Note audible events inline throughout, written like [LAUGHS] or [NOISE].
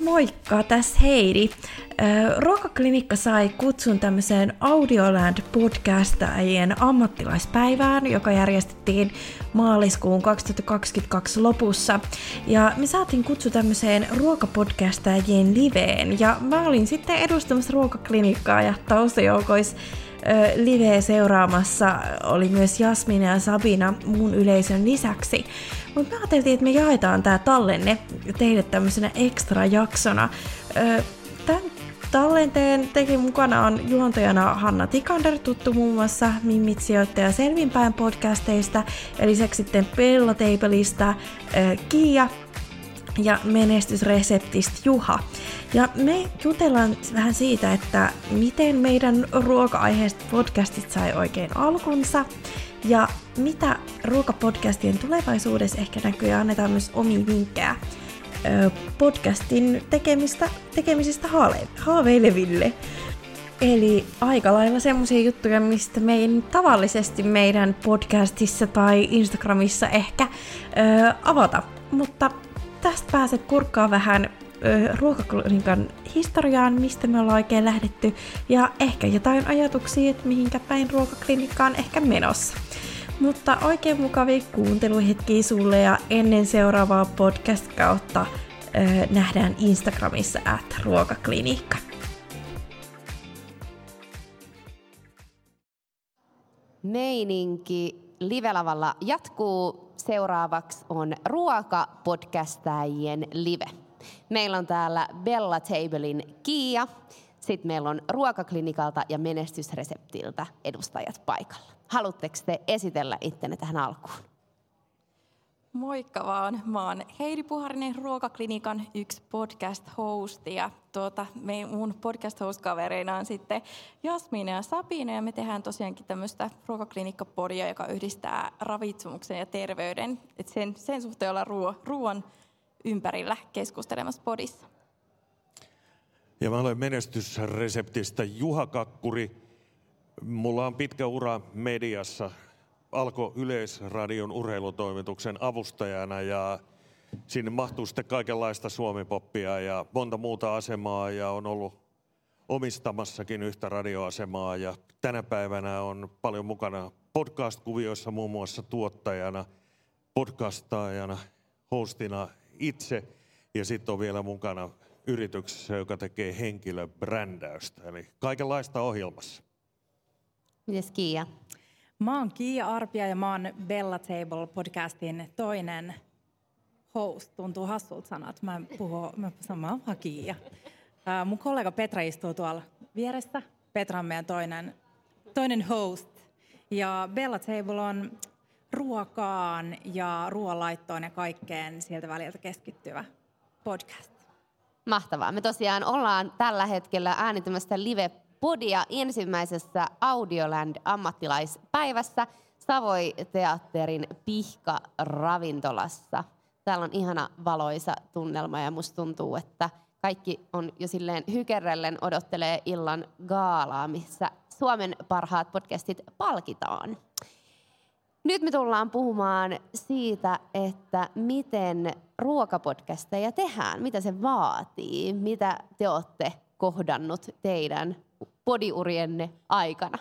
Moikka, tässä Heidi. Ruokaklinikka sai kutsun tämmöiseen Audioland podcastajien ammattilaispäivään, joka järjestettiin maaliskuun 2022 lopussa. Ja me saatiin kutsu tämmöiseen ruokapodcastajien liveen, ja mä olin sitten edustamassa ruokaklinikkaa ja taustajoukois live seuraamassa oli myös Jasmina ja Sabina muun yleisön lisäksi. Mutta me ajateltiin, että me jaetaan tämä tallenne teille tämmöisenä ekstra jaksona. Tämän tallenteen teki mukana on juontajana Hanna Tikander, tuttu muun muassa Mimmitsijoittaja Selvinpäin podcasteista, ja lisäksi sitten Pelloteipelistä Kiia ja menestysreseptistä Juha. Ja me jutellaan vähän siitä, että miten meidän ruoka-aiheista podcastit sai oikein alkunsa ja mitä ruokapodcastien tulevaisuudessa ehkä näkyy ja annetaan myös omi vinkkejä podcastin tekemistä, tekemisistä haale, haaveileville. Eli aika lailla semmoisia juttuja, mistä meidän tavallisesti meidän podcastissa tai Instagramissa ehkä ö, avata. Mutta tästä pääset kurkkaa vähän ruokaklinikan historiaan, mistä me ollaan oikein lähdetty, ja ehkä jotain ajatuksia, että mihinkä päin ruokaklinikka on ehkä menossa. Mutta oikein mukavia kuunteluhetkiä sulle ja ennen seuraavaa podcast-kautta ö, nähdään Instagramissa at ruokaklinikka. Meininki livelavalla jatkuu. Seuraavaksi on ruokapodcastajien live. Meillä on täällä Bella Tablein Kiia, sitten meillä on Ruokaklinikalta ja Menestysreseptiltä edustajat paikalla. Haluatteko te esitellä ittenne tähän alkuun? Moikka vaan. Mä oon Heidi Puharinen, Ruokaklinikan yksi podcast-hosti. Ja tuota, me, mun podcast-host-kavereina on sitten Jasmine ja Sabine. Ja me tehdään tosiaankin tämmöistä ruokaklinikkapodia, joka yhdistää ravitsemuksen ja terveyden. Et sen, sen suhteen olla ruo, ruoan ympärillä keskustelemassa podissa. Ja mä olen menestysreseptistä Juha Kakkuri. Mulla on pitkä ura mediassa. Alko Yleisradion urheilutoimituksen avustajana ja sinne mahtuu sitten kaikenlaista suomipoppia ja monta muuta asemaa ja on ollut omistamassakin yhtä radioasemaa ja tänä päivänä on paljon mukana podcast-kuvioissa muun muassa tuottajana, podcastajana, hostina itse ja sitten on vielä mukana yrityksessä, joka tekee henkilöbrändäystä. Eli kaikenlaista ohjelmassa. Mites Kiia? Mä oon Kiia Arpia ja mä oon Bella Table podcastin toinen host. Tuntuu hassulta sanat. Mä puhun, mä sanon, mä Kiia. Mun kollega Petra istuu tuolla vieressä. Petra on meidän toinen, toinen host. Ja Bella Table on ruokaan ja ruoanlaittoon ja kaikkeen sieltä väliltä keskittyvä podcast. Mahtavaa. Me tosiaan ollaan tällä hetkellä äänitymässä live-podia ensimmäisessä Audioland ammattilaispäivässä Savoi-teatterin Pihka-ravintolassa. Täällä on ihana valoisa tunnelma ja musta tuntuu, että kaikki on jo silleen hykerrellen odottelee illan gaalaa, missä Suomen parhaat podcastit palkitaan. Nyt me tullaan puhumaan siitä, että miten ruokapodcasteja tehdään, mitä se vaatii, mitä te olette kohdannut teidän podiurienne aikana.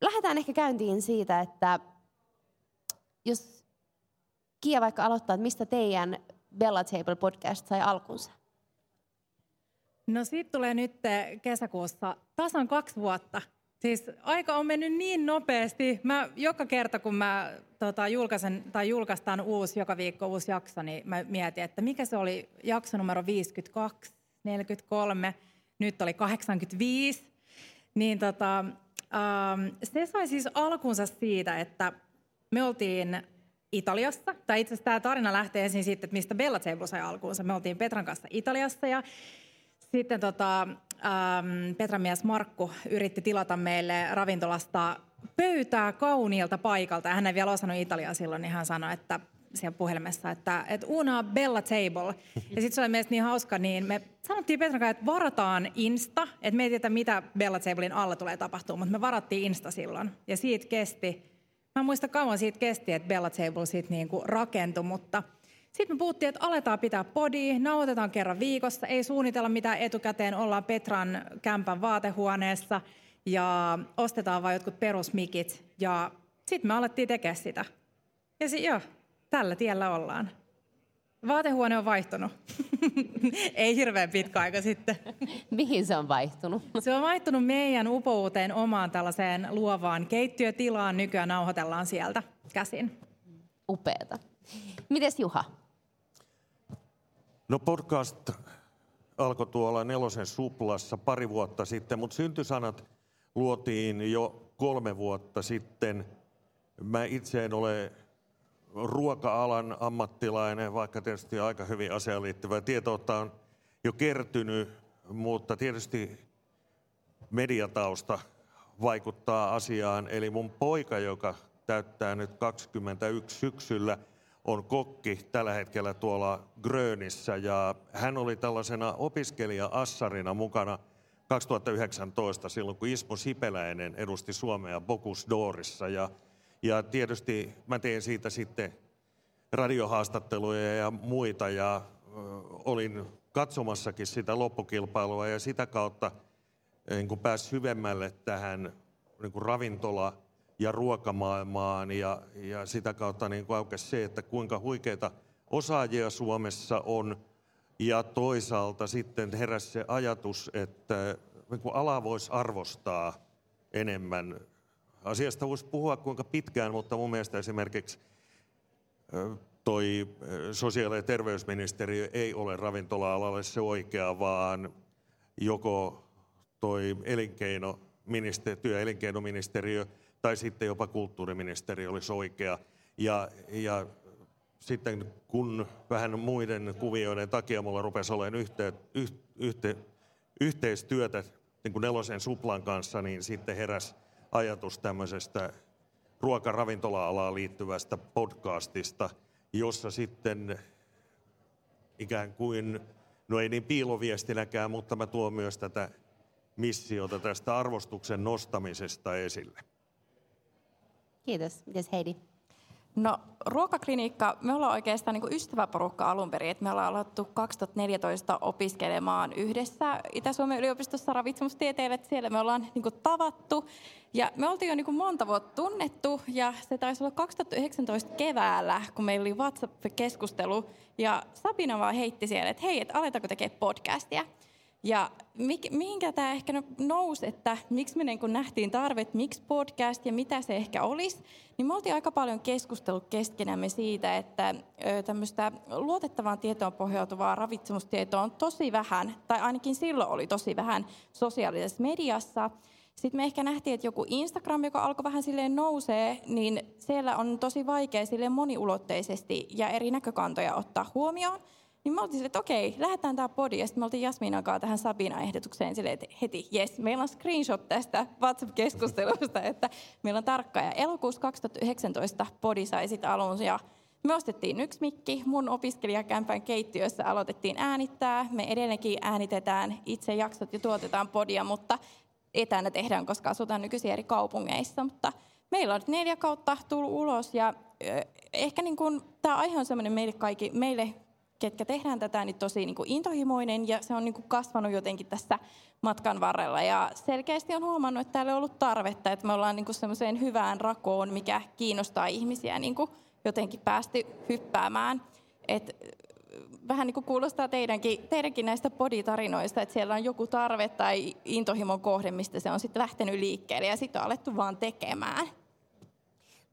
lähdetään ehkä käyntiin siitä, että jos Kia vaikka aloittaa, että mistä teidän Bella Table podcast sai alkunsa? No siitä tulee nyt kesäkuussa tasan kaksi vuotta Siis aika on mennyt niin nopeasti. Mä, joka kerta, kun mä tota, julkaisen, tai julkaistaan uusi, joka viikko uusi jakso, niin mä mietin, että mikä se oli jakso numero 52, 43, nyt oli 85. Niin tota, ähm, se sai siis alkunsa siitä, että me oltiin Italiassa, tai itse asiassa tämä tarina lähtee ensin siitä, että mistä Bella Table sai alkuunsa. Me oltiin Petran kanssa Italiassa ja sitten tota, ähm, Petran mies Markku yritti tilata meille ravintolasta pöytää kauniilta paikalta. Hän ei vielä osannut Italiaa silloin, niin hän sanoi, että siellä puhelimessa, että, että una bella table. Ja sitten se oli meistä niin hauska, niin me sanottiin Petran kanssa, että varataan Insta, että me ei tiedä, mitä Bella Tablein alla tulee tapahtumaan, mutta me varattiin Insta silloin. Ja siitä kesti, mä muistan kauan siitä kesti, että Bella Table siitä niin kuin rakentui, mutta Sitten me puhuttiin, että aletaan pitää podia, nauhoitetaan kerran viikossa, ei suunnitella mitään etukäteen, ollaan Petran kämpän vaatehuoneessa ja ostetaan vain jotkut perusmikit. Ja sitten me alettiin tekemään sitä. Ja si- joo, tällä tiellä ollaan. Vaatehuone on vaihtunut. [LAUGHS] ei hirveän pitkä aika sitten. [LAUGHS] Mihin se on vaihtunut? [LAUGHS] Se on vaihtunut meidän upouuteen omaan tällaiseen luovaan keittiötilaan. Nykyään nauhoitellaan sieltä käsin. Upeeta. Mites Juha? No podcast alkoi tuolla Nelosen suplassa pari vuotta sitten, mutta syntysanat luotiin jo kolme vuotta sitten. Mä itse en ole ruoka-alan ammattilainen, vaikka tietysti aika hyvin asiaan liittyvää tietoutta on jo kertynyt, mutta tietysti mediatausta vaikuttaa asiaan. Eli mun poika, joka täyttää nyt 21 syksyllä, on kokki tällä hetkellä tuolla Grönissä. Ja hän oli tällaisena opiskelija-assarina mukana 2019 silloin, kun Ismo Sipeläinen edusti Suomea Bokus Doorissa ja, ja tietysti mä tein siitä sitten radiohaastatteluja ja muita ja ö, olin katsomassakin sitä loppukilpailua ja sitä kautta niin pääsi syvemmälle tähän niin ravintola- ja ruokamaailmaan ja, ja sitä kautta niin aukesi se, että kuinka huikeita osaajia Suomessa on ja toisaalta sitten heräsi se ajatus, että niin ala voisi arvostaa enemmän. Asiasta voisi puhua kuinka pitkään, mutta mun mielestä esimerkiksi toi sosiaali- ja terveysministeriö ei ole ravintola-alalle se oikea, vaan joko toi elinkeino, työ- ja elinkeinoministeriö tai sitten jopa kulttuuriministeriö olisi oikea. Ja, ja sitten kun vähän muiden kuvioiden takia mulla rupesi olemaan yhte, yh, yhte, yhteistyötä niin kuin nelosen suplan kanssa, niin sitten heräs ajatus tämmöisestä ruokaravintola-alaan liittyvästä podcastista, jossa sitten ikään kuin, no ei niin piiloviestinäkään, mutta mä tuon myös tätä missiota tästä arvostuksen nostamisesta esille. Kiitos. Mites Heidi? No ruokaklinikka, me ollaan oikeastaan niin ystäväporukka alun perin, että me ollaan aloittu 2014 opiskelemaan yhdessä Itä-Suomen yliopistossa ravitsemustieteelle, että siellä me ollaan niin tavattu ja me oltiin jo niin monta vuotta tunnettu ja se taisi olla 2019 keväällä, kun meillä oli WhatsApp-keskustelu ja Sabina vaan heitti siellä, että hei, että aletaanko tekemään podcastia. Ja mihinkä tämä ehkä nousi, että miksi me niin kun nähtiin tarve, että miksi podcast ja mitä se ehkä olisi, niin me oltiin aika paljon keskustellut keskenämme siitä, että tämmöistä luotettavaan tietoon pohjautuvaa ravitsemustietoa on tosi vähän, tai ainakin silloin oli tosi vähän sosiaalisessa mediassa. Sitten me ehkä nähtiin, että joku Instagram, joka alkoi vähän silleen nousee, niin siellä on tosi vaikea silleen moniulotteisesti ja eri näkökantoja ottaa huomioon. Niin me oltiin silleen, että okei, lähdetään tämä podi. Ja sitten me oltiin Jasminan kanssa tähän Sabina-ehdotukseen silleen, että heti, yes, meillä on screenshot tästä WhatsApp-keskustelusta, [LAUGHS] että meillä on tarkka. Ja elokuussa 2019 podi sai sitten alun ja me ostettiin yksi mikki, mun opiskelijakämpän keittiössä aloitettiin äänittää. Me edelleenkin äänitetään itse jaksot ja tuotetaan podia, mutta etänä tehdään, koska asutaan nykyisin eri kaupungeissa. Mutta meillä on neljä kautta tullut ulos ja ehkä niin kun, tämä aihe on sellainen meille, kaikki, meille ketkä tehdään tätä, niin tosi niin kuin intohimoinen ja se on niin kuin kasvanut jotenkin tässä matkan varrella. Ja selkeästi on huomannut, että täällä on ollut tarvetta, että me ollaan niin kuin semmoiseen hyvään rakoon, mikä kiinnostaa ihmisiä niin kuin jotenkin päästy hyppäämään. Et vähän niin kuin kuulostaa teidänkin, teidänkin näistä poditarinoista, että siellä on joku tarve tai intohimon kohde, mistä se on sitten lähtenyt liikkeelle ja sitten on alettu vaan tekemään.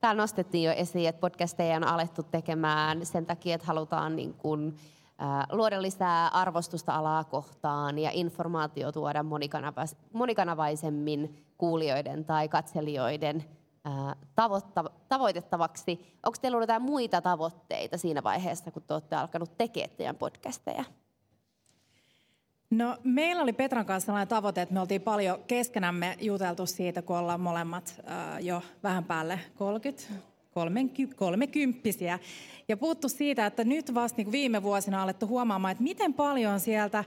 Täällä nostettiin jo esiin, että podcasteja on alettu tekemään sen takia, että halutaan niin kuin, äh, luoda lisää arvostusta alaa kohtaan ja informaatio tuoda monikanavais- monikanavaisemmin kuulijoiden tai katselijoiden tavoitettavaksi. Onko teillä ollut jotain muita tavoitteita siinä vaiheessa, kun te olette alkanut tekemään teidän podcasteja? No, meillä oli Petran kanssa sellainen tavoite, että me oltiin paljon keskenämme juteltu siitä, kun ollaan molemmat äh, jo vähän päälle 30, 30, 30 Ja puhuttu siitä, että nyt vasta niin viime vuosina on alettu huomaamaan, että miten paljon sieltä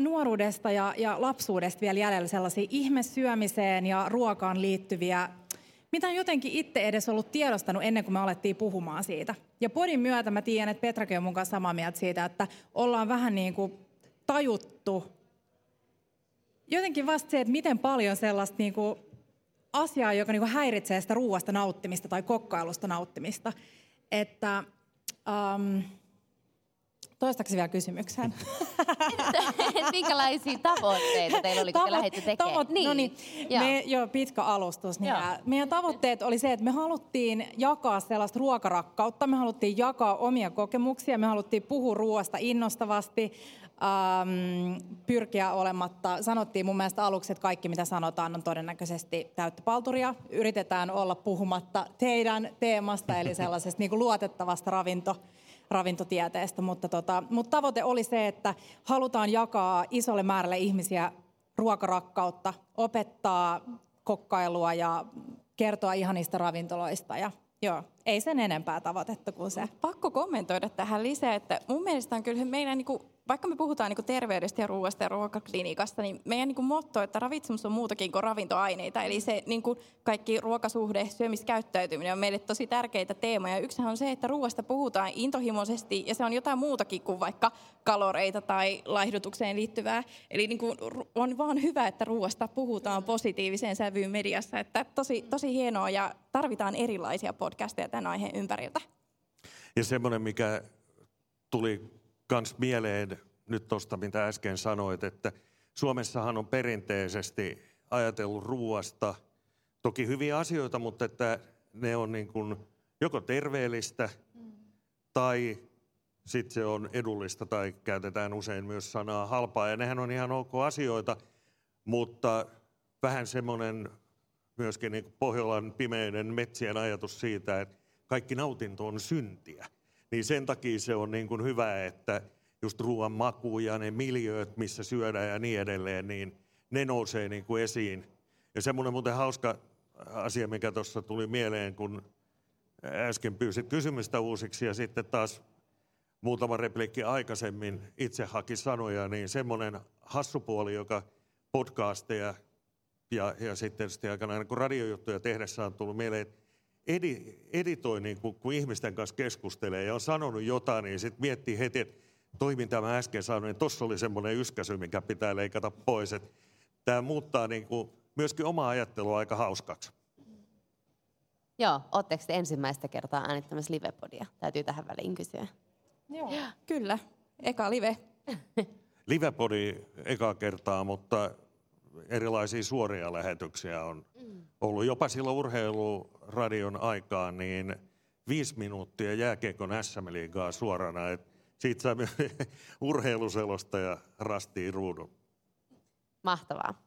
nuoruudesta ja, ja lapsuudesta vielä jäljellä sellaisia ihmesyömiseen ja ruokaan liittyviä mitä en jotenkin itse edes ollut tiedostanut ennen kuin me alettiin puhumaan siitä. Ja podin myötä mä tiedän, että Petrakin on mukaan samaa mieltä siitä, että ollaan vähän niin kuin tajuttu jotenkin vasta se, että miten paljon sellaista niin kuin asiaa, joka niin kuin häiritsee sitä ruuasta nauttimista tai kokkailusta nauttimista. Että, um, toistaakseni vielä kysymyksen. Minkälaisia tavoitteita teillä oli, kun te lähditte tekemään? Tavo- niin. No niin, me, joo, pitkä alustus. Niin joo. Meidän tavoitteet oli se, että me haluttiin jakaa sellaista ruokarakkautta, me haluttiin jakaa omia kokemuksia, me haluttiin puhua ruoasta innostavasti, ähm, pyrkiä olematta. Sanottiin mun mielestä aluksi, että kaikki mitä sanotaan on todennäköisesti täyttä palturia. Yritetään olla puhumatta teidän teemasta, eli [LAUGHS] sellaisesta niin kuin luotettavasta ravinto, ravintotieteestä, mutta, tota, mutta tavoite oli se, että halutaan jakaa isolle määrälle ihmisiä ruokarakkautta, opettaa kokkailua ja kertoa ihanista ravintoloista ja Joo, ei sen enempää tavoitetta kuin se. Pakko kommentoida tähän lisää, että mun mielestä on kyllä meidän niin kuin vaikka me puhutaan niin terveydestä ja ruoasta ja ruokaklinikasta, niin meidän niin motto, että ravitsemus on muutakin kuin ravintoaineita. Eli se niin kuin kaikki ruokasuhde, syömiskäyttäytyminen on meille tosi tärkeitä teemoja. Yksihän on se, että ruoasta puhutaan intohimoisesti ja se on jotain muutakin kuin vaikka kaloreita tai laihdutukseen liittyvää. Eli niin kuin on vaan hyvä, että ruoasta puhutaan positiiviseen sävyyn mediassa. Että tosi, tosi hienoa ja tarvitaan erilaisia podcasteja tämän aiheen ympäriltä. Ja semmoinen, mikä tuli kans mieleen nyt tuosta, mitä äsken sanoit, että Suomessahan on perinteisesti ajatellut ruuasta toki hyviä asioita, mutta että ne on niin kuin joko terveellistä tai sitten se on edullista tai käytetään usein myös sanaa halpaa. Ja nehän on ihan ok asioita, mutta vähän semmoinen myöskin niin Pohjolan pimeiden metsien ajatus siitä, että kaikki nautinto on syntiä – niin sen takia se on niin kuin hyvä, että just ruoan maku ja ne miljööt, missä syödään ja niin edelleen, niin ne nousee niin kuin esiin. Ja semmoinen muuten hauska asia, mikä tuossa tuli mieleen, kun äsken pyysit kysymystä uusiksi ja sitten taas muutama replikki aikaisemmin itse haki sanoja, niin semmoinen hassupuoli, joka podcasteja ja, ja sitten tietysti aikanaan kun radiojuttuja tehdessä on tullut mieleen, että edi, editoi, niin kun, kun ihmisten kanssa keskustelee ja on sanonut jotain, niin sitten miettii heti, että toimin tämä äsken sanoin, niin tuossa oli semmoinen yskäsy, mikä pitää leikata pois. Että tämä muuttaa niin kuin myöskin omaa ajattelua aika hauskaksi. Joo, ootteko te ensimmäistä kertaa äänittämässä livepodia? Täytyy tähän väliin kysyä. Joo, kyllä. Eka live. [LAUGHS] Livepodi eka kertaa, mutta erilaisia suoria lähetyksiä on ollut. Jopa silloin urheiluradion aikaan niin viisi minuuttia jääkiekon SM-liigaa suorana. Et siitä saa [LAUGHS] urheiluselosta ja rastiin ruudun. Mahtavaa.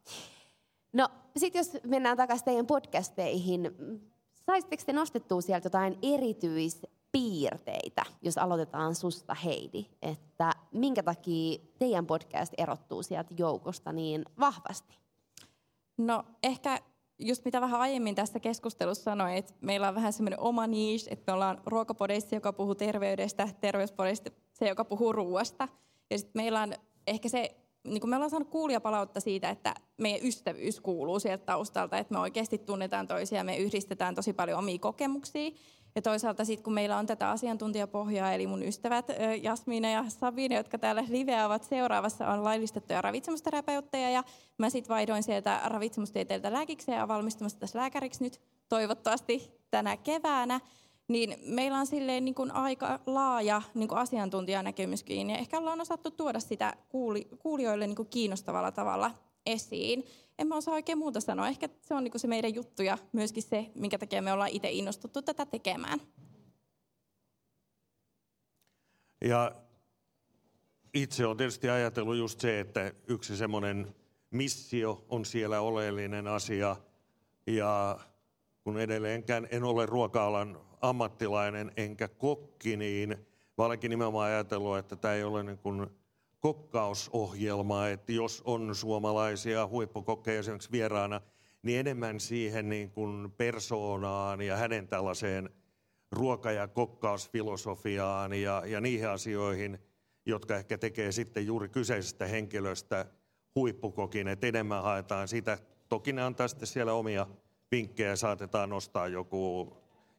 No sitten jos mennään takaisin teidän podcasteihin, saisitteko te nostettua sieltä jotain erityispiirteitä, jos aloitetaan susta Heidi, että minkä takia teidän podcast erottuu sieltä joukosta niin vahvasti? No ehkä just mitä vähän aiemmin tässä keskustelussa sanoin, että meillä on vähän semmoinen oma niche, että me ollaan ruokapodeissa, joka puhuu terveydestä, terveyspodeista se, joka puhuu ruoasta. Ja sitten meillä on ehkä se, niin kuin me ollaan saanut kuulijapalautta siitä, että meidän ystävyys kuuluu sieltä taustalta, että me oikeasti tunnetaan toisia, me yhdistetään tosi paljon omia kokemuksia. Ja toisaalta sitten kun meillä on tätä asiantuntijapohjaa, eli mun ystävät Jasmiina ja Sabine, jotka täällä liveä ovat seuraavassa, on laillistettuja ravitsemusterapeutteja. Ja mä sitten vaihdoin sieltä ravitsemustieteeltä lääkikseen ja valmistumassa tässä lääkäriksi nyt toivottavasti tänä keväänä. Niin meillä on silleen niin kuin aika laaja niin kuin asiantuntijanäkemyskin ja ehkä ollaan osattu tuoda sitä kuuli, kuulijoille niin kuin kiinnostavalla tavalla esiin en mä osaa oikein muuta sanoa. Ehkä se on niinku se meidän juttu ja myöskin se, minkä takia me ollaan itse innostuttu tätä tekemään. Ja itse on tietysti ajatellut just se, että yksi semmoinen missio on siellä oleellinen asia. Ja kun edelleenkään en ole ruoka-alan ammattilainen enkä kokki, niin mä olenkin nimenomaan ajatellut, että tämä ei ole niin kuin kokkausohjelma, että jos on suomalaisia huippukokkeja esimerkiksi vieraana, niin enemmän siihen niin kuin persoonaan ja hänen tällaiseen ruoka- ja kokkausfilosofiaan ja, ja niihin asioihin, jotka ehkä tekee sitten juuri kyseisestä henkilöstä huippukokin, että enemmän haetaan sitä. Toki ne antaa sitten siellä omia vinkkejä, saatetaan nostaa joku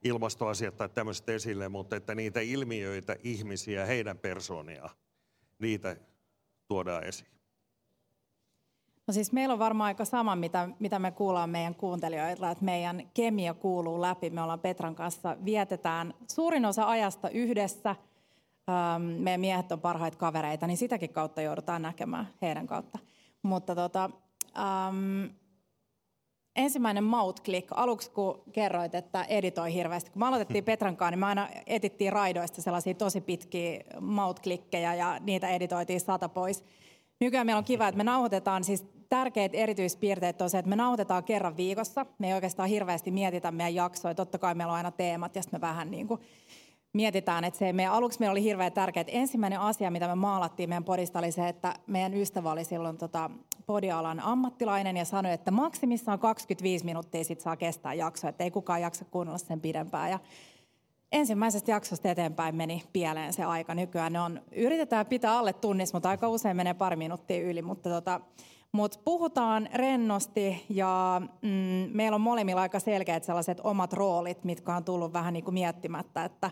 ilmastoasiat tai tämmöiset esille, mutta että niitä ilmiöitä, ihmisiä, heidän persoonia, niitä tuodaan esiin. No siis meillä on varmaan aika sama, mitä, mitä me kuullaan meidän kuuntelijoilla, että meidän kemia kuuluu läpi. Me ollaan Petran kanssa, vietetään suurin osa ajasta yhdessä. Meidän miehet on parhaita kavereita, niin sitäkin kautta joudutaan näkemään heidän kautta. Mutta tota, ähm, ensimmäinen mouth click, aluksi kun kerroit, että editoi hirveästi. Kun me aloitettiin mm. Petran kanssa, niin me aina etittiin raidoista sellaisia tosi pitkiä mouth klikkejä ja niitä editoitiin sata pois. Nykyään meillä on kiva, että me nauhoitetaan, siis tärkeät erityispiirteet on se, että me nauhoitetaan kerran viikossa. Me ei oikeastaan hirveästi mietitä meidän jaksoja. Totta kai meillä on aina teemat ja sitten me vähän niin kuin mietitään, että se meidän, aluksi meillä oli hirveän tärkeää, että ensimmäinen asia, mitä me maalattiin meidän podista, oli se, että meidän ystävä oli silloin tota, podialan ammattilainen ja sanoi, että maksimissaan 25 minuuttia sit saa kestää jakso, että ei kukaan jaksa kuunnella sen pidempään. Ja ensimmäisestä jaksosta eteenpäin meni pieleen se aika. Nykyään ne on, yritetään pitää alle tunnissa, mutta aika usein menee pari minuuttia yli. Mutta tota, mut puhutaan rennosti ja mm, meillä on molemmilla aika selkeät sellaiset omat roolit, mitkä on tullut vähän niin kuin miettimättä, että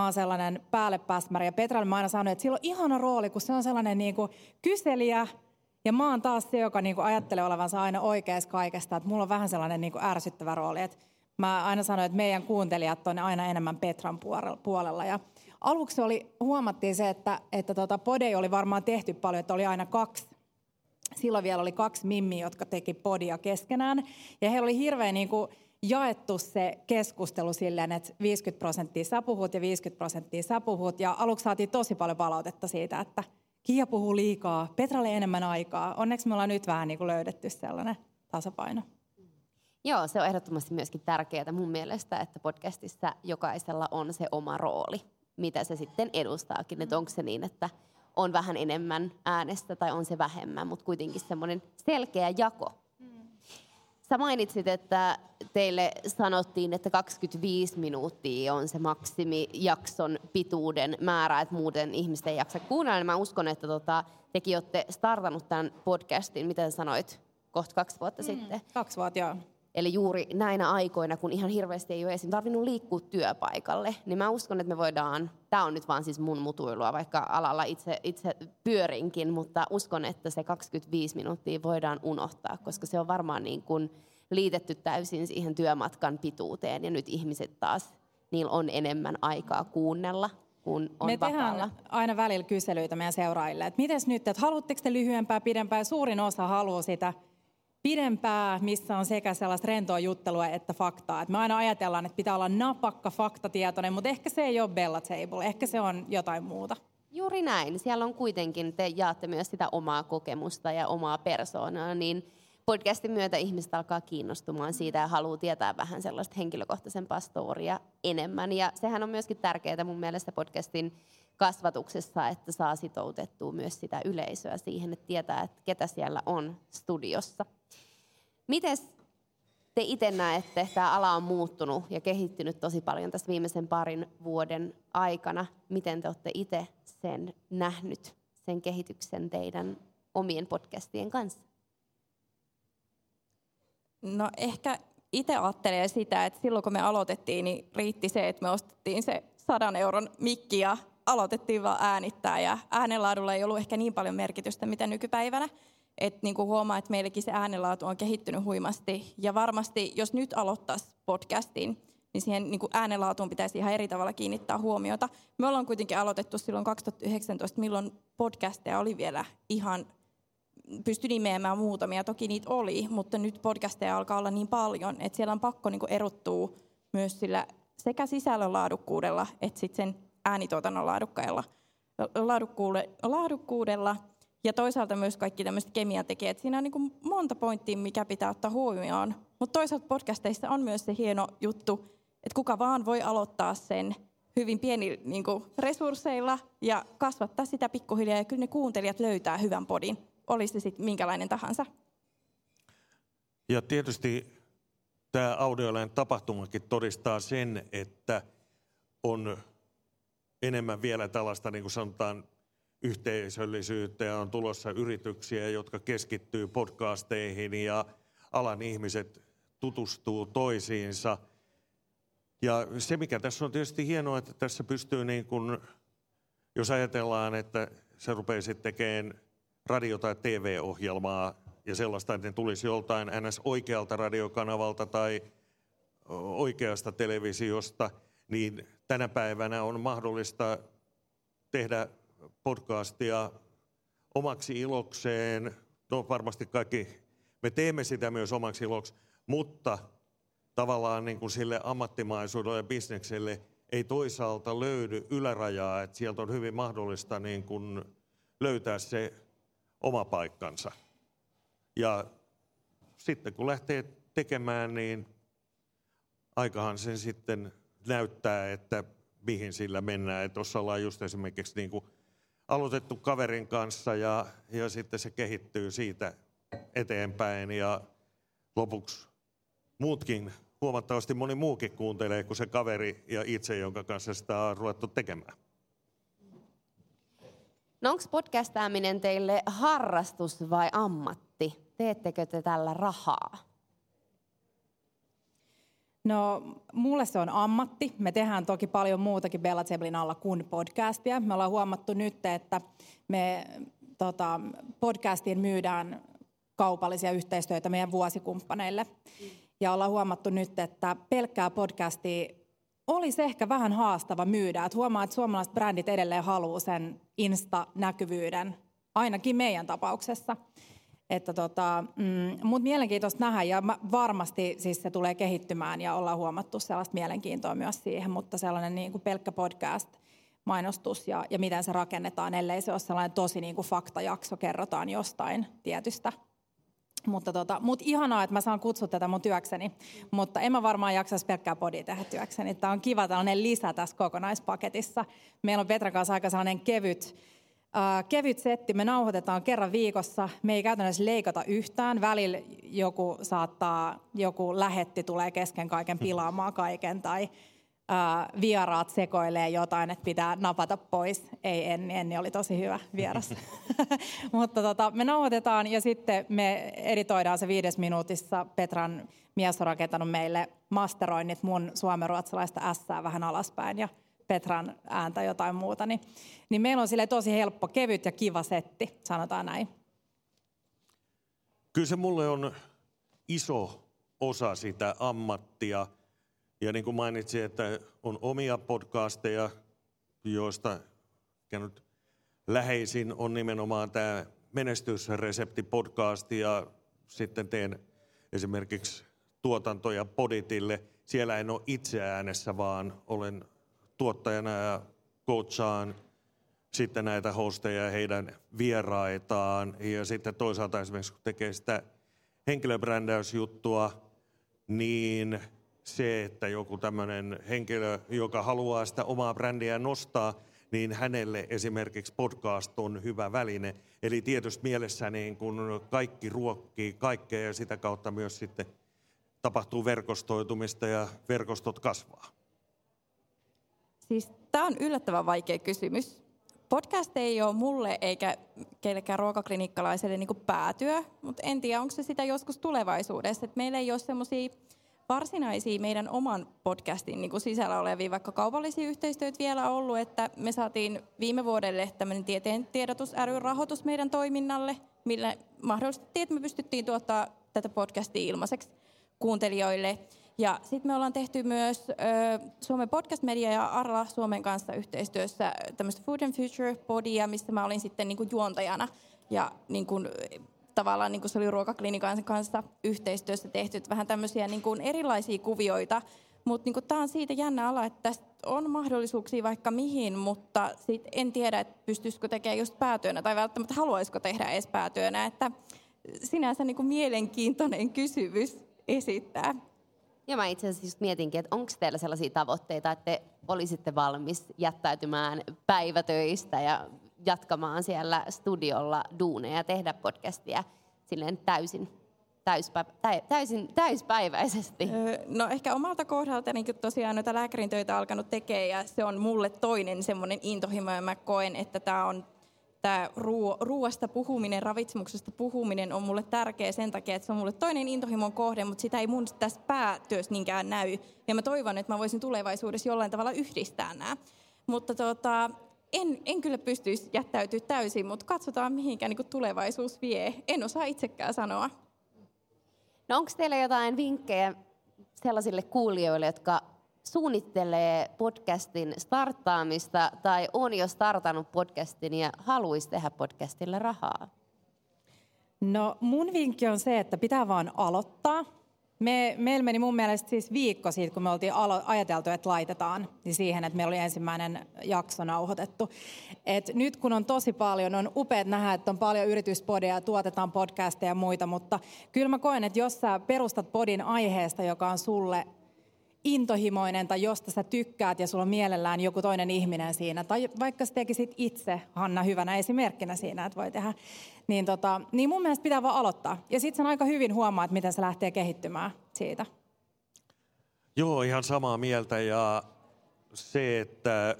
mä oon sellainen päälle Ja Petralle mä aina sanoin, että sillä on ihana rooli, kun se on sellainen niin kuin kyselijä, ja mä oon taas se, joka niin kuin ajattelee olevansa aina oikeassa kaikesta. Että mulla on vähän sellainen niin kuin ärsyttävä rooli, että Mä aina sanoin, että meidän kuuntelijat on aina enemmän Petran puolella. Ja aluksi oli, huomattiin se, että, että tota, podeja oli varmaan tehty paljon, että oli aina kaksi. Silloin vielä oli kaksi mimmiä, jotka teki podia keskenään. Ja heillä oli hirveän niin kuin, jaettu se keskustelu silleen, että 50 prosenttia sä puhut ja 50 prosenttia sä puhut. Ja aluksi saatiin tosi paljon palautetta siitä, että Kiia puhuu liikaa, Petralle enemmän aikaa. Onneksi me ollaan nyt vähän niin kuin löydetty sellainen tasapaino. Joo, se on ehdottomasti myöskin tärkeää mun mielestä, että podcastissa jokaisella on se oma rooli, mitä se sitten edustaakin. Että onko se niin, että on vähän enemmän äänestä tai on se vähemmän, mutta kuitenkin semmoinen selkeä jako. Sä mainitsit, että teille sanottiin, että 25 minuuttia on se maksimijakson pituuden määrä, että muuten ihmisten ei jaksa kuunnella. Mä uskon, että tota, tekin olette startannut tämän podcastin, miten sanoit, kohta kaksi vuotta mm, sitten. Kaksi vuotta, joo. Eli juuri näinä aikoina, kun ihan hirveästi ei ole esim. tarvinnut liikkua työpaikalle, niin mä uskon, että me voidaan, tämä on nyt vaan siis mun mutuilua, vaikka alalla itse, itse pyörinkin, mutta uskon, että se 25 minuuttia voidaan unohtaa, koska se on varmaan niin kuin liitetty täysin siihen työmatkan pituuteen ja nyt ihmiset taas, niillä on enemmän aikaa kuunnella kun on Me vapaalla. tehdään aina välillä kyselyitä meidän seuraajille, että miten nyt, että haluatteko te lyhyempää, pidempää, suurin osa haluaa sitä pidempää, missä on sekä sellaista rentoa juttelua että faktaa. Et me aina ajatellaan, että pitää olla napakka, faktatietoinen, mutta ehkä se ei ole Bella Table, ehkä se on jotain muuta. Juuri näin. Siellä on kuitenkin, te jaatte myös sitä omaa kokemusta ja omaa persoonaa, niin podcastin myötä ihmiset alkaa kiinnostumaan siitä ja haluaa tietää vähän sellaista henkilökohtaisempaa storia enemmän. Ja sehän on myöskin tärkeää mun mielestä podcastin kasvatuksessa, että saa sitoutettua myös sitä yleisöä siihen, että tietää, että ketä siellä on studiossa. Miten te itse näette, että tämä ala on muuttunut ja kehittynyt tosi paljon tässä viimeisen parin vuoden aikana? Miten te olette itse sen nähnyt, sen kehityksen teidän omien podcastien kanssa? No ehkä itse ajattelee sitä, että silloin kun me aloitettiin, niin riitti se, että me ostettiin se sadan euron mikki ja aloitettiin vaan äänittää. Ja äänenlaadulla ei ollut ehkä niin paljon merkitystä, mitä nykypäivänä. Että niin kuin huomaa, että meillekin se äänenlaatu on kehittynyt huimasti. Ja varmasti, jos nyt aloittaisi podcastin, niin siihen niin kuin äänenlaatuun pitäisi ihan eri tavalla kiinnittää huomiota. Me ollaan kuitenkin aloitettu silloin 2019, milloin podcasteja oli vielä ihan, pysty nimeämään muutamia, toki niitä oli, mutta nyt podcasteja alkaa olla niin paljon, että siellä on pakko niin kuin erottua myös sillä sekä sisällön laadukkuudella että sitten sen äänituotannon laadukkailla, laadukkuudella ja toisaalta myös kaikki tämmöiset kemiatekijät. Siinä on niin kuin monta pointtia, mikä pitää ottaa huomioon. Mutta toisaalta podcasteissa on myös se hieno juttu, että kuka vaan voi aloittaa sen hyvin pieni niin kuin resursseilla ja kasvattaa sitä pikkuhiljaa. Ja kyllä ne kuuntelijat löytää hyvän podin, olisi se sitten minkälainen tahansa. Ja tietysti tämä audioläin tapahtumakin todistaa sen, että on enemmän vielä tällaista, niin kuin sanotaan, yhteisöllisyyttä ja on tulossa yrityksiä, jotka keskittyy podcasteihin ja alan ihmiset tutustuu toisiinsa. Ja se, mikä tässä on tietysti hienoa, että tässä pystyy niin kuin, jos ajatellaan, että se rupeaa tekemään radio- tai TV-ohjelmaa ja sellaista, että ne tulisi joltain ns. oikealta radiokanavalta tai oikeasta televisiosta, niin tänä päivänä on mahdollista tehdä podcastia omaksi ilokseen. No varmasti kaikki, me teemme sitä myös omaksi iloksi, mutta tavallaan niin kuin sille ammattimaisuudelle ja bisnekselle ei toisaalta löydy ylärajaa, että sieltä on hyvin mahdollista niin kuin löytää se oma paikkansa. Ja sitten kun lähtee tekemään, niin aikahan sen sitten näyttää, että mihin sillä mennään. Tuossa ollaan just esimerkiksi niin kuin aloitettu kaverin kanssa ja, ja sitten se kehittyy siitä eteenpäin ja lopuksi muutkin, huomattavasti moni muukin kuuntelee kuin se kaveri ja itse, jonka kanssa sitä on ruvettu tekemään. No onko podcastaaminen teille harrastus vai ammatti? Teettekö te tällä rahaa? No, mulle se on ammatti. Me tehdään toki paljon muutakin Bella Zeblin alla kuin podcastia. Me ollaan huomattu nyt, että me tota, podcastiin myydään kaupallisia yhteistyötä meidän vuosikumppaneille. Ja ollaan huomattu nyt, että pelkkää podcastia olisi ehkä vähän haastava myydä. Että huomaa, että suomalaiset brändit edelleen haluaa sen Insta-näkyvyyden, ainakin meidän tapauksessa. Että tota, mm, mutta mielenkiintoista nähdä ja varmasti siis se tulee kehittymään ja ollaan huomattu sellaista mielenkiintoa myös siihen, mutta sellainen niin kuin pelkkä podcast, mainostus ja, ja miten se rakennetaan, ellei se ole sellainen tosi niin kuin faktajakso, kerrotaan jostain tietystä mutta tota, mut ihanaa, että mä saan kutsua tätä mun työkseni, mutta en mä varmaan jaksaisi pelkkää podia tehdä työkseni. Tämä on kiva tällainen lisä tässä kokonaispaketissa. Meillä on Petran kanssa aika sellainen kevyt, kevyt setti, me nauhoitetaan kerran viikossa, me ei käytännössä leikata yhtään, välillä joku saattaa, joku lähetti tulee kesken kaiken pilaamaan kaiken, tai uh, vieraat sekoilee jotain, että pitää napata pois. Ei Enni, Enni oli tosi hyvä vieras. [LAUGHS] Mutta tota, me nauhoitetaan ja sitten me editoidaan se viides minuutissa. Petran mies on rakentanut meille masteroinnit mun suomenruotsalaista S vähän alaspäin ja Petran ääntä jotain muuta, niin, niin meillä on sille tosi helppo, kevyt ja kiva setti, sanotaan näin. Kyllä se mulle on iso osa sitä ammattia. Ja niin kuin mainitsin, että on omia podcasteja, joista nyt läheisin on nimenomaan tämä Menestysresepti-podcast ja sitten teen esimerkiksi tuotantoja Poditille. Siellä en ole itse äänessä, vaan olen tuottajana ja coachaan sitten näitä hosteja ja heidän vieraitaan. Ja sitten toisaalta esimerkiksi kun tekee sitä henkilöbrändäysjuttua, niin se, että joku tämmöinen henkilö, joka haluaa sitä omaa brändiä nostaa, niin hänelle esimerkiksi podcast on hyvä väline. Eli tietysti mielessä niin kun kaikki ruokkii kaikkea ja sitä kautta myös sitten tapahtuu verkostoitumista ja verkostot kasvaa. Siis tämä on yllättävän vaikea kysymys. Podcast ei ole mulle eikä kellekään ruokaklinikkalaiselle niin päätyä, mutta en tiedä, onko se sitä joskus tulevaisuudessa. Et meillä ei ole semmoisia varsinaisia meidän oman podcastin niin sisällä olevia vaikka kaupallisia yhteistyötä vielä ollut, että me saatiin viime vuodelle tämmöinen tieteen tiedotus ry rahoitus meidän toiminnalle, millä mahdollistettiin, että me pystyttiin tuottaa tätä podcastia ilmaiseksi kuuntelijoille. Ja sitten me ollaan tehty myös Suomen Podcast Media ja Arla Suomen kanssa yhteistyössä tämmöistä Food and Future Podia, missä mä olin sitten niin kuin juontajana. Ja niin kuin, tavallaan niin kuin se oli ruokaklinikan kanssa yhteistyössä tehty, vähän tämmöisiä niin kuin erilaisia kuvioita. Mutta niin tämä on siitä jännä ala, että tästä on mahdollisuuksia vaikka mihin, mutta sit en tiedä, että pystyisikö tekemään just päätyönä tai välttämättä haluaisiko tehdä edes päätyönä. Että sinänsä niin kuin mielenkiintoinen kysymys esittää. Ja mä itse asiassa just mietinkin, että onko teillä sellaisia tavoitteita, että te olisitte valmis jättäytymään päivätöistä ja jatkamaan siellä studiolla duuneja ja tehdä podcastia silleen täysin täyspä, täysin, täyspäiväisesti? No ehkä omalta kohdalta niin tosiaan noita lääkärin töitä alkanut tekemään ja se on mulle toinen semmoinen intohimo ja mä koen, että tämä on tämä ruo- ruoasta puhuminen, ravitsemuksesta puhuminen on mulle tärkeä sen takia, että se on mulle toinen intohimon kohde, mutta sitä ei mun tässä päätyössä niinkään näy. Ja mä toivon, että mä voisin tulevaisuudessa jollain tavalla yhdistää nämä. Mutta tota, en, en kyllä pystyisi jättäytyä täysin, mutta katsotaan mihinkään niin tulevaisuus vie. En osaa itsekään sanoa. No onko teillä jotain vinkkejä sellaisille kuulijoille, jotka suunnittelee podcastin starttaamista tai on jo startannut podcastin ja haluaisi tehdä podcastille rahaa? No mun vinkki on se, että pitää vaan aloittaa. Me, meillä meni mun mielestä siis viikko siitä, kun me oltiin alo- ajateltu, että laitetaan, niin siihen, että meillä oli ensimmäinen jakso nauhoitettu. Et nyt kun on tosi paljon, on upeat nähdä, että on paljon yrityspodeja, tuotetaan podcasteja ja muita, mutta kyllä mä koen, että jos sä perustat podin aiheesta, joka on sulle intohimoinen tai josta sä tykkäät ja sulla on mielellään joku toinen ihminen siinä, tai vaikka sä tekisit itse, Hanna, hyvänä esimerkkinä siinä, että voi tehdä, niin, tota, niin mun mielestä pitää vaan aloittaa. Ja sitten sen aika hyvin huomaa, että miten se lähtee kehittymään siitä. Joo, ihan samaa mieltä ja se, että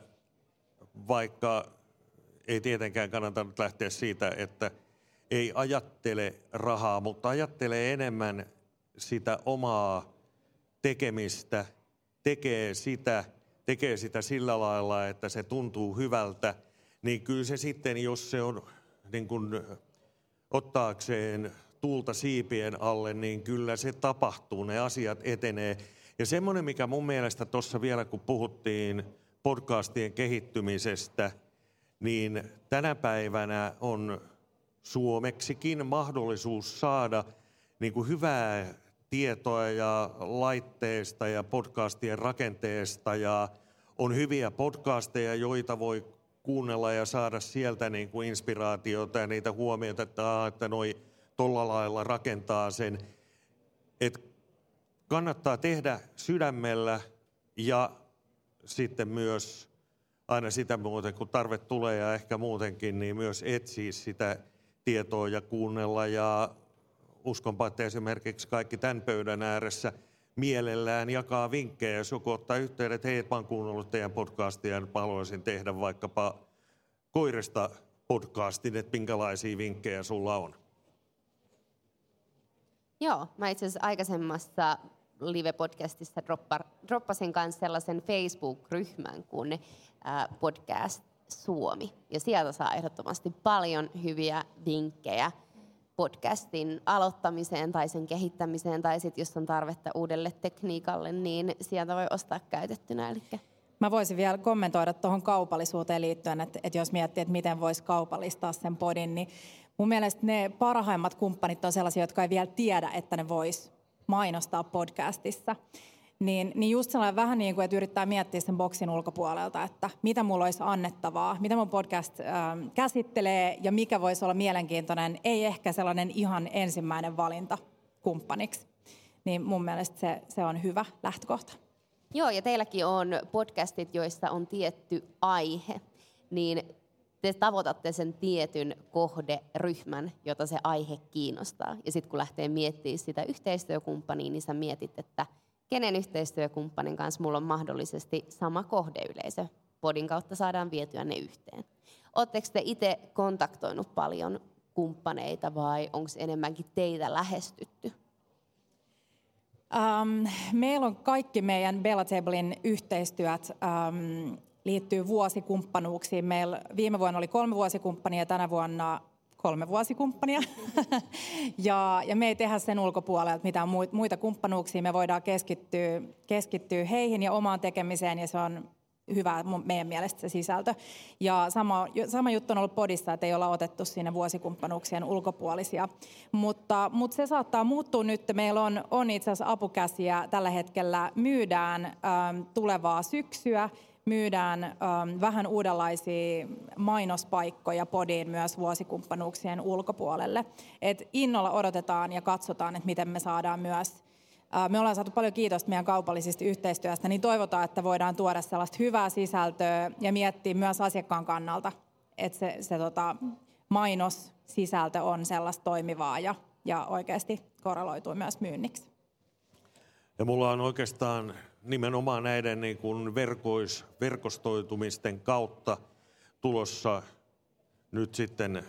vaikka ei tietenkään kannata nyt lähteä siitä, että ei ajattele rahaa, mutta ajattelee enemmän sitä omaa tekemistä, tekee sitä, tekee sitä sillä lailla, että se tuntuu hyvältä, niin kyllä se sitten, jos se on niin kuin, ottaakseen tuulta siipien alle, niin kyllä se tapahtuu, ne asiat etenee. Ja semmoinen, mikä mun mielestä tuossa vielä, kun puhuttiin podcastien kehittymisestä, niin tänä päivänä on suomeksikin mahdollisuus saada niin kuin hyvää tietoa ja laitteesta ja podcastien rakenteesta ja on hyviä podcasteja, joita voi kuunnella ja saada sieltä niin kuin inspiraatiota ja niitä huomioita, että, että noi tolla lailla rakentaa sen. Et kannattaa tehdä sydämellä ja sitten myös aina sitä muuten, kun tarve tulee ja ehkä muutenkin, niin myös etsiä sitä tietoa ja kuunnella ja uskonpa, että esimerkiksi kaikki tämän pöydän ääressä mielellään jakaa vinkkejä, jos joku ottaa yhteyden, että hei, mä oon kuunnellut teidän podcastia ja haluaisin tehdä vaikkapa koirista podcastin, että minkälaisia vinkkejä sulla on. Joo, mä itse asiassa aikaisemmassa live-podcastissa droppasin kanssa sellaisen Facebook-ryhmän kuin Podcast Suomi. Ja sieltä saa ehdottomasti paljon hyviä vinkkejä podcastin aloittamiseen tai sen kehittämiseen, tai sitten jos on tarvetta uudelle tekniikalle, niin sieltä voi ostaa käytettynä. Eli Mä voisin vielä kommentoida tuohon kaupallisuuteen liittyen, että, että jos miettii, että miten voisi kaupallistaa sen podin, niin mun mielestä ne parhaimmat kumppanit on sellaisia, jotka ei vielä tiedä, että ne vois mainostaa podcastissa. Niin, niin just sellainen vähän niin kuin, että yrittää miettiä sen boksin ulkopuolelta, että mitä mulla olisi annettavaa, mitä mun podcast ähm, käsittelee ja mikä voisi olla mielenkiintoinen, ei ehkä sellainen ihan ensimmäinen valinta kumppaniksi. Niin mun mielestä se, se on hyvä lähtökohta. Joo, ja teilläkin on podcastit, joissa on tietty aihe, niin te tavoitatte sen tietyn kohderyhmän, jota se aihe kiinnostaa. Ja sitten kun lähtee miettimään sitä yhteistyökumppania, niin sä mietit, että kenen yhteistyökumppanin kanssa mulla on mahdollisesti sama kohdeyleisö. Podin kautta saadaan vietyä ne yhteen. Oletteko te itse kontaktoinut paljon kumppaneita vai onko enemmänkin teitä lähestytty? Um, meillä on kaikki meidän Bella Tablein yhteistyöt um, liittyy vuosikumppanuuksiin. Meillä viime vuonna oli kolme vuosikumppania ja tänä vuonna kolme vuosikumppania. [LAUGHS] ja, ja me ei tehdä sen ulkopuolelta mitään muita kumppanuuksia. Me voidaan keskittyä, keskittyä heihin ja omaan tekemiseen ja se on hyvä meidän mielestä se sisältö. Ja sama, sama juttu on ollut podissa, että ei olla otettu sinne vuosikumppanuuksien ulkopuolisia. Mutta, mutta se saattaa muuttua nyt. Meillä on, on itse asiassa apukäsiä tällä hetkellä. Myydään ähm, tulevaa syksyä myydään ähm, vähän uudenlaisia mainospaikkoja podiin myös vuosikumppanuuksien ulkopuolelle. Et innolla odotetaan ja katsotaan, että miten me saadaan myös äh, me ollaan saatu paljon kiitosta meidän kaupallisista yhteistyöstä, niin toivotaan, että voidaan tuoda sellaista hyvää sisältöä ja miettiä myös asiakkaan kannalta, että se, se tota, mainossisältö on sellaista toimivaa ja, ja oikeasti korreloituu myös myynniksi. Ja mulla on oikeastaan nimenomaan näiden niin kuin verkois, verkostoitumisten kautta tulossa nyt sitten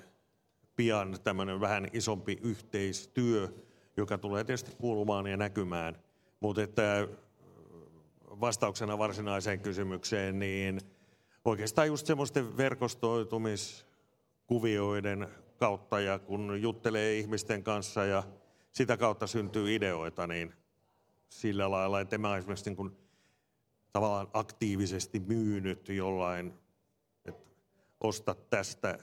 pian tämmöinen vähän isompi yhteistyö, joka tulee tietysti kuulumaan ja näkymään. Mutta että vastauksena varsinaiseen kysymykseen, niin oikeastaan just semmoisten verkostoitumiskuvioiden kautta ja kun juttelee ihmisten kanssa ja sitä kautta syntyy ideoita, niin sillä lailla, että mä esimerkiksi niin kuin tavallaan aktiivisesti myynyt jollain, että osta tästä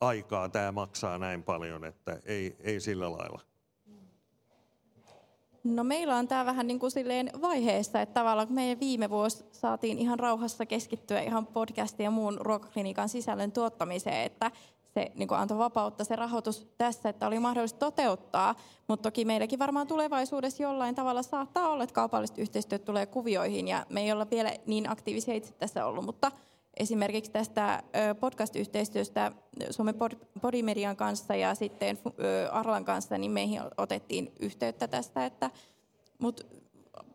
aikaa, tämä maksaa näin paljon, että ei, ei sillä lailla. No meillä on tämä vähän niin kuin silleen vaiheessa, että tavallaan kun meidän viime vuosi saatiin ihan rauhassa keskittyä ihan podcastin ja muun ruokaklinikan sisällön tuottamiseen, että se niin kuin antoi vapautta se rahoitus tässä, että oli mahdollista toteuttaa, mutta toki meilläkin varmaan tulevaisuudessa jollain tavalla saattaa olla, että kaupalliset yhteistyöt tulee kuvioihin ja me ei olla vielä niin aktiivisia itse tässä ollut, mutta esimerkiksi tästä podcast-yhteistyöstä Suomen Podimedian kanssa ja sitten Arlan kanssa, niin meihin otettiin yhteyttä tästä, että, mutta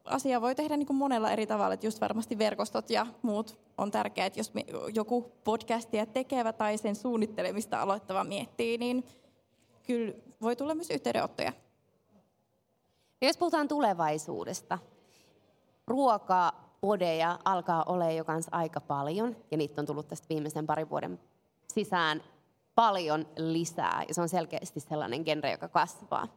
asia voi tehdä niin kuin monella eri tavalla, että just varmasti verkostot ja muut on tärkeää, että jos joku podcastia tekevä tai sen suunnittelemista aloittava miettii, niin kyllä voi tulla myös yhteydenottoja. Ja jos puhutaan tulevaisuudesta, ruokaa, podeja alkaa olla jo kanssa aika paljon, ja niitä on tullut tästä viimeisen parin vuoden sisään paljon lisää, ja se on selkeästi sellainen genre, joka kasvaa.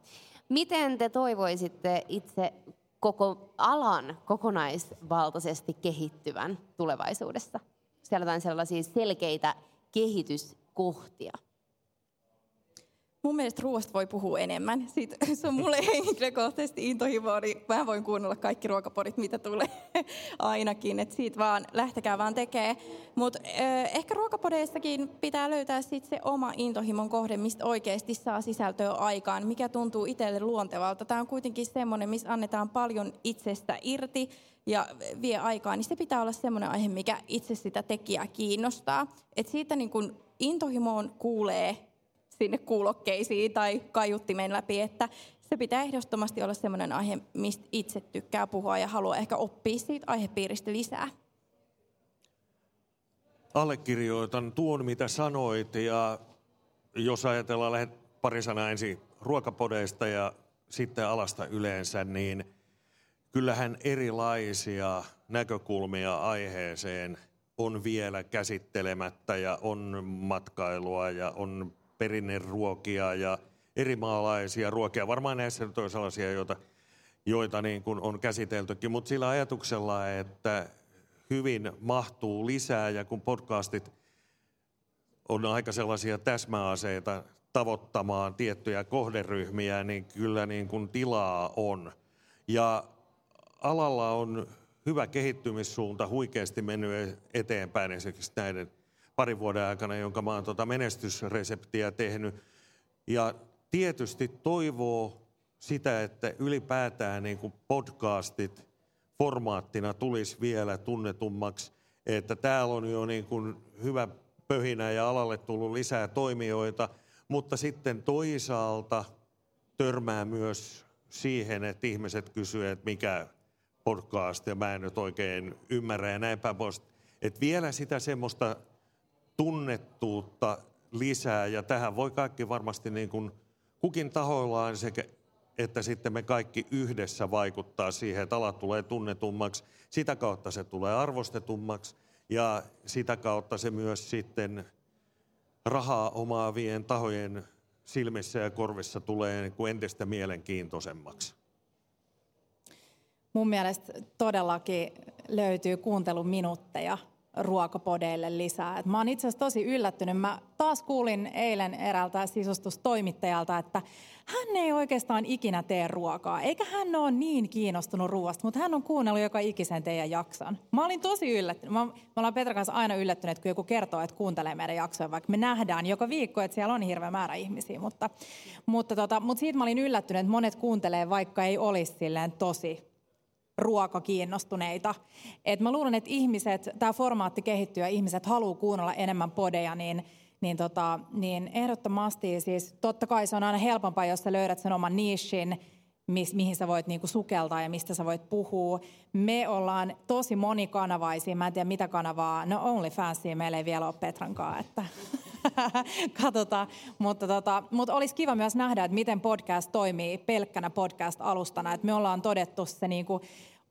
Miten te toivoisitte itse koko alan kokonaisvaltaisesti kehittyvän tulevaisuudessa? Siellä on sellaisia selkeitä kehityskohtia. Mun mielestä ruoasta voi puhua enemmän. Siitä, [LAUGHS] se on mulle [LAUGHS] henkilökohtaisesti intohimoa, niin mä voin kuunnella kaikki ruokapodit, mitä tulee [LAUGHS] ainakin. Et siitä vaan, lähtekää vaan tekee. Mutta eh, ehkä ruokapodeissakin pitää löytää sit se oma intohimon kohde, mistä oikeasti saa sisältöä aikaan, mikä tuntuu itselle luontevalta. Tämä on kuitenkin semmoinen, missä annetaan paljon itsestä irti ja vie aikaa, niin se pitää olla semmoinen aihe, mikä itse sitä tekijää kiinnostaa. Et siitä niin kun intohimoon kuulee sinne kuulokkeisiin tai kaiuttimen läpi, että se pitää ehdottomasti olla sellainen aihe, mistä itse tykkää puhua ja haluaa ehkä oppia siitä aihepiiristä lisää. Allekirjoitan tuon, mitä sanoit, ja jos ajatellaan lähdet pari sanaa ensin ruokapodeista ja sitten alasta yleensä, niin kyllähän erilaisia näkökulmia aiheeseen on vielä käsittelemättä ja on matkailua ja on perinneruokia ja erimaalaisia ruokia. Varmaan näissä nyt on sellaisia, joita, joita niin kuin on käsiteltykin, mutta sillä ajatuksella, että hyvin mahtuu lisää ja kun podcastit on aika sellaisia täsmäaseita tavoittamaan tiettyjä kohderyhmiä, niin kyllä niin kuin tilaa on. Ja alalla on hyvä kehittymissuunta huikeasti mennyt eteenpäin esimerkiksi näiden parin vuoden aikana, jonka mä oon tuota menestysreseptiä tehnyt. Ja tietysti toivoo sitä, että ylipäätään niin kuin podcastit formaattina tulisi vielä tunnetummaksi, että täällä on jo niin kuin hyvä pöhinä ja alalle tullut lisää toimijoita, mutta sitten toisaalta törmää myös siihen, että ihmiset kysyvät, että mikä podcast, ja mä en nyt oikein ymmärrä ja näin päin pois. Että vielä sitä semmoista tunnettuutta lisää ja tähän voi kaikki varmasti niin kuin kukin tahoillaan sekä että sitten me kaikki yhdessä vaikuttaa siihen, että ala tulee tunnetummaksi. Sitä kautta se tulee arvostetummaksi ja sitä kautta se myös sitten rahaa omaavien tahojen silmissä ja korvissa tulee niin kuin entistä mielenkiintoisemmaksi. Mun mielestä todellakin löytyy kuunteluminuutteja ruokapodeille lisää. Et mä oon itse asiassa tosi yllättynyt. Mä taas kuulin eilen eräältä sisustustoimittajalta, että hän ei oikeastaan ikinä tee ruokaa, eikä hän ole niin kiinnostunut ruoasta, mutta hän on kuunnellut joka ikisen teidän jakson. Mä olin tosi yllättynyt. Mä, ollaan Petra kanssa aina yllättynyt, kun joku kertoo, että kuuntelee meidän jaksoja, vaikka me nähdään joka viikko, että siellä on hirveä määrä ihmisiä. Mutta, mutta, tota, mutta siitä mä olin yllättynyt, että monet kuuntelee, vaikka ei olisi silleen tosi ruokakiinnostuneita. Et mä luulen, että ihmiset, tämä formaatti kehittyy ja ihmiset haluaa kuunnella enemmän podeja, niin, niin, tota, niin ehdottomasti siis totta kai se on aina helpompaa, jos sä löydät sen oman niishin, mihin sä voit niinku sukeltaa ja mistä sä voit puhua. Me ollaan tosi monikanavaisia, mä en tiedä mitä kanavaa, no OnlyFansia meillä ei vielä ole Petrankaan, että [LAUGHS] katsotaan. Mutta, tota, mutta olisi kiva myös nähdä, että miten podcast toimii pelkkänä podcast-alustana. Että me ollaan todettu se niin kuin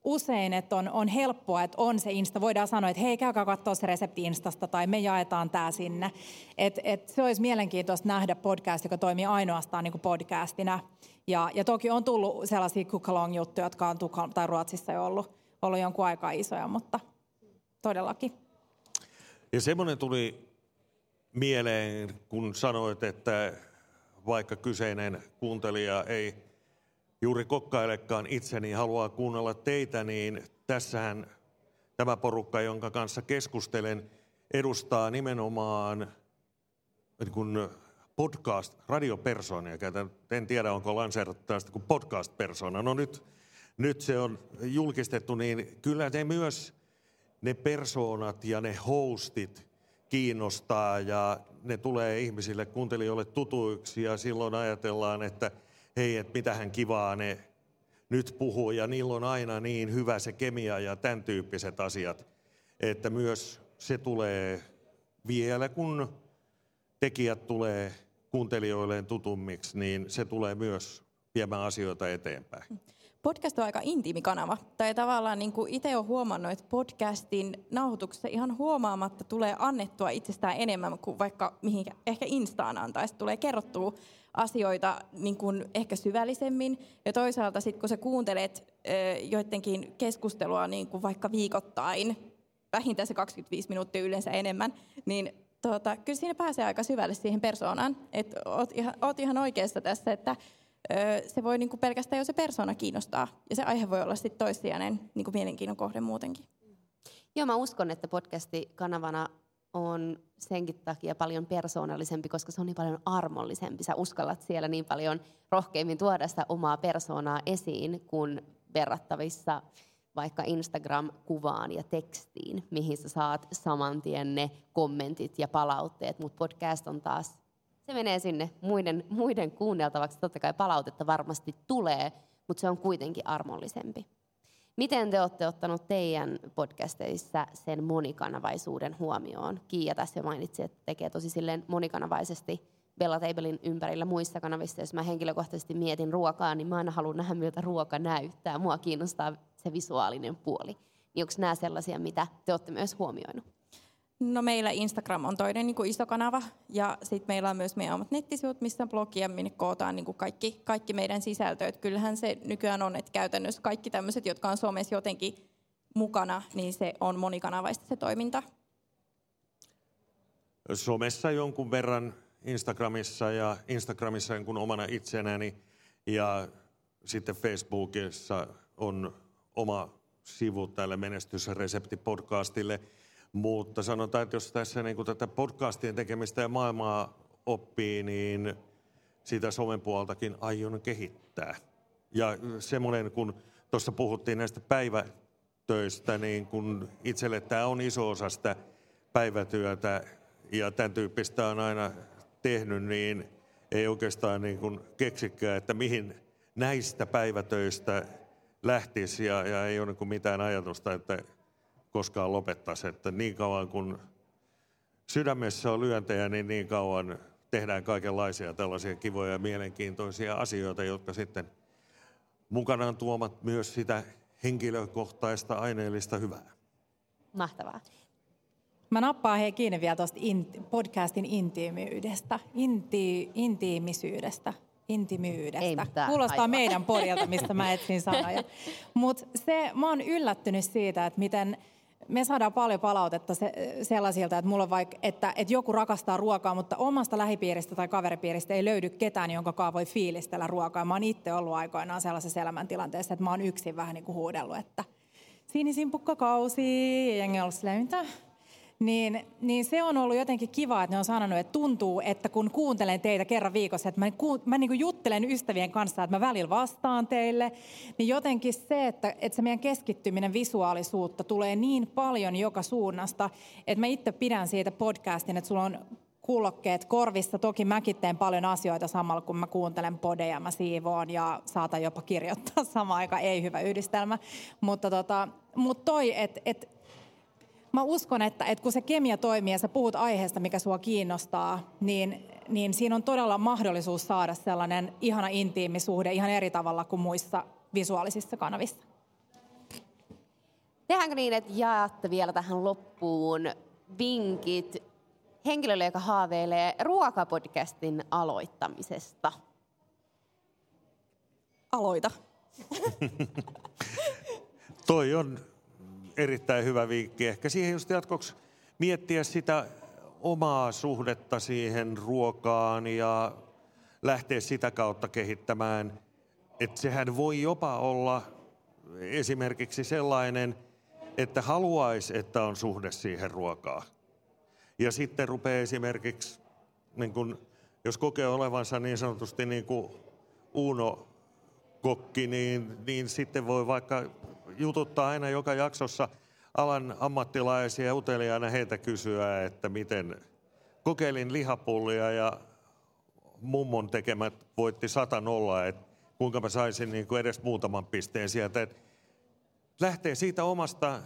usein, että on, on helppoa, että on se Insta. Voidaan sanoa, että hei, käykää katsoa se resepti Instasta tai me jaetaan tämä sinne. Et, et se olisi mielenkiintoista nähdä podcast, joka toimii ainoastaan niin podcastina. Ja, ja toki on tullut sellaisia kukalong juttuja, jotka on Tukholma tai Ruotsissa jo ollut, ollut jonkun aikaa isoja, mutta todellakin. Ja semmoinen tuli mieleen, kun sanoit, että vaikka kyseinen kuuntelija ei juuri kokkailekaan itse, niin haluaa kuunnella teitä, niin tässähän tämä porukka, jonka kanssa keskustelen, edustaa nimenomaan niin kuin podcast, radiopersoonia. En tiedä, onko lanseerattu tästä kuin podcast-persona. No nyt, nyt se on julkistettu, niin kyllä ne myös ne persoonat ja ne hostit kiinnostaa ja ne tulee ihmisille, kuuntelijoille tutuiksi ja silloin ajatellaan, että hei, että mitähän kivaa ne nyt puhuu ja niillä on aina niin hyvä se kemia ja tämän tyyppiset asiat, että myös se tulee vielä kun tekijät tulee kuuntelijoilleen tutummiksi, niin se tulee myös viemään asioita eteenpäin. Podcast on aika intiimi kanava. Tai tavallaan niin kuin itse olen huomannut, että podcastin nauhoituksessa ihan huomaamatta tulee annettua itsestään enemmän kuin vaikka mihin ehkä Instaan antaisi. Tulee kerrottua asioita niin kuin ehkä syvällisemmin. Ja toisaalta sitten kun sä kuuntelet joidenkin keskustelua niin kuin vaikka viikoittain, vähintään se 25 minuuttia yleensä enemmän, niin tota, kyllä siinä pääsee aika syvälle siihen persoonaan. Että oot ihan, oot ihan oikeassa tässä, että se voi niin kuin pelkästään jo se persona kiinnostaa. Ja se aihe voi olla sitten toissijainen niin kuin mielenkiinnon kohde muutenkin. Joo, mä uskon, että podcasti kanavana on senkin takia paljon persoonallisempi, koska se on niin paljon armollisempi. Sä uskallat siellä niin paljon rohkeimmin tuoda sitä omaa persoonaa esiin, kuin verrattavissa vaikka Instagram-kuvaan ja tekstiin, mihin sä saat saman tien ne kommentit ja palautteet, mutta podcast on taas, se menee sinne muiden, muiden kuunneltavaksi. Totta kai palautetta varmasti tulee, mutta se on kuitenkin armollisempi. Miten te olette ottanut teidän podcasteissa sen monikanavaisuuden huomioon? Kiia tässä jo mainitsi, että tekee tosi silleen monikanavaisesti Bella Tablein ympärillä muissa kanavissa. Jos mä henkilökohtaisesti mietin ruokaa, niin mä aina haluan nähdä, miltä ruoka näyttää. Mua kiinnostaa se visuaalinen puoli. Niin onko nämä sellaisia, mitä te olette myös huomioinut? No meillä Instagram on toinen niin kuin iso kanava ja sitten meillä on myös meidän omat nettisivut, missä on blogia, minne kootaan niin kuin kaikki, kaikki meidän sisältöt. Kyllähän se nykyään on, että käytännössä kaikki tämmöiset, jotka on somessa jotenkin mukana, niin se on monikanavaista se toiminta. Somessa jonkun verran Instagramissa ja Instagramissa jonkun omana itsenäni ja sitten Facebookissa on oma sivu tälle menestysreseptipodcastille. Mutta sanotaan, että jos tässä niin kuin tätä podcastien tekemistä ja maailmaa oppii, niin sitä somen puoltakin aion kehittää. Ja semmoinen, kun tuossa puhuttiin näistä päivätöistä, niin kun itselle tämä on iso osa sitä päivätyötä ja tämän tyyppistä on aina tehnyt, niin ei oikeastaan niin kuin keksikään, että mihin näistä päivätöistä lähtisi ja, ja ei ole niin mitään ajatusta, että koskaan lopettaisi. Että niin kauan kun sydämessä on lyöntejä, niin niin kauan tehdään kaikenlaisia tällaisia kivoja ja mielenkiintoisia asioita, jotka sitten mukanaan tuomat myös sitä henkilökohtaista aineellista hyvää. Mahtavaa. Mä nappaan hei kiinni vielä tuosta podcastin intiimiydestä, inti, intiimisyydestä intimyydestä. Kuulostaa aivan. meidän podilta, mistä mä etsin sanoja. [LAUGHS] Mutta se, mä oon yllättynyt siitä, että miten me saadaan paljon palautetta se, sellaisilta, että, mulla vaikka, että, että joku rakastaa ruokaa, mutta omasta lähipiiristä tai kaveripiiristä ei löydy ketään, jonka kaa voi fiilistellä ruokaa. Mä oon itse ollut aikoinaan sellaisessa elämäntilanteessa, että mä oon yksin vähän niin kuin huudellut, että sinisin pukkakausi, ja jengi on ollut silleen, mitä? Niin, niin se on ollut jotenkin kiva, että ne on sanonut, että tuntuu, että kun kuuntelen teitä kerran viikossa, että mä, ku, mä niin juttelen ystävien kanssa, että mä välillä vastaan teille, niin jotenkin se, että, että se meidän keskittyminen visuaalisuutta tulee niin paljon joka suunnasta, että mä itse pidän siitä podcastin, että sulla on kuulokkeet korvissa. Toki mäkin teen paljon asioita samalla, kun mä kuuntelen podeja, mä siivoon ja saatan jopa kirjoittaa samaan aikaan. Ei hyvä yhdistelmä. Mutta tota, mut toi, että et mä uskon, että, että kun se kemia toimii ja sä puhut aiheesta, mikä sua kiinnostaa, niin, niin siinä on todella mahdollisuus saada sellainen ihana intiimisuhde ihan eri tavalla kuin muissa visuaalisissa kanavissa. Tehdäänkö niin, että jaatte vielä tähän loppuun vinkit henkilölle, joka haaveilee ruokapodcastin aloittamisesta? Aloita. [LAUGHS] Toi on erittäin hyvä vinkki. Ehkä siihen just jatkoksi miettiä sitä omaa suhdetta siihen ruokaan ja lähteä sitä kautta kehittämään. Että sehän voi jopa olla esimerkiksi sellainen, että haluaisi, että on suhde siihen ruokaan. Ja sitten rupeaa esimerkiksi, niin kun, jos kokee olevansa niin sanotusti niin Uno kokki, niin, niin sitten voi vaikka jututtaa aina joka jaksossa alan ammattilaisia ja uteliaana heitä kysyä, että miten kokeilin lihapullia ja mummon tekemät voitti 100 nolla, että kuinka mä saisin niin kuin edes muutaman pisteen sieltä. Että lähtee siitä omasta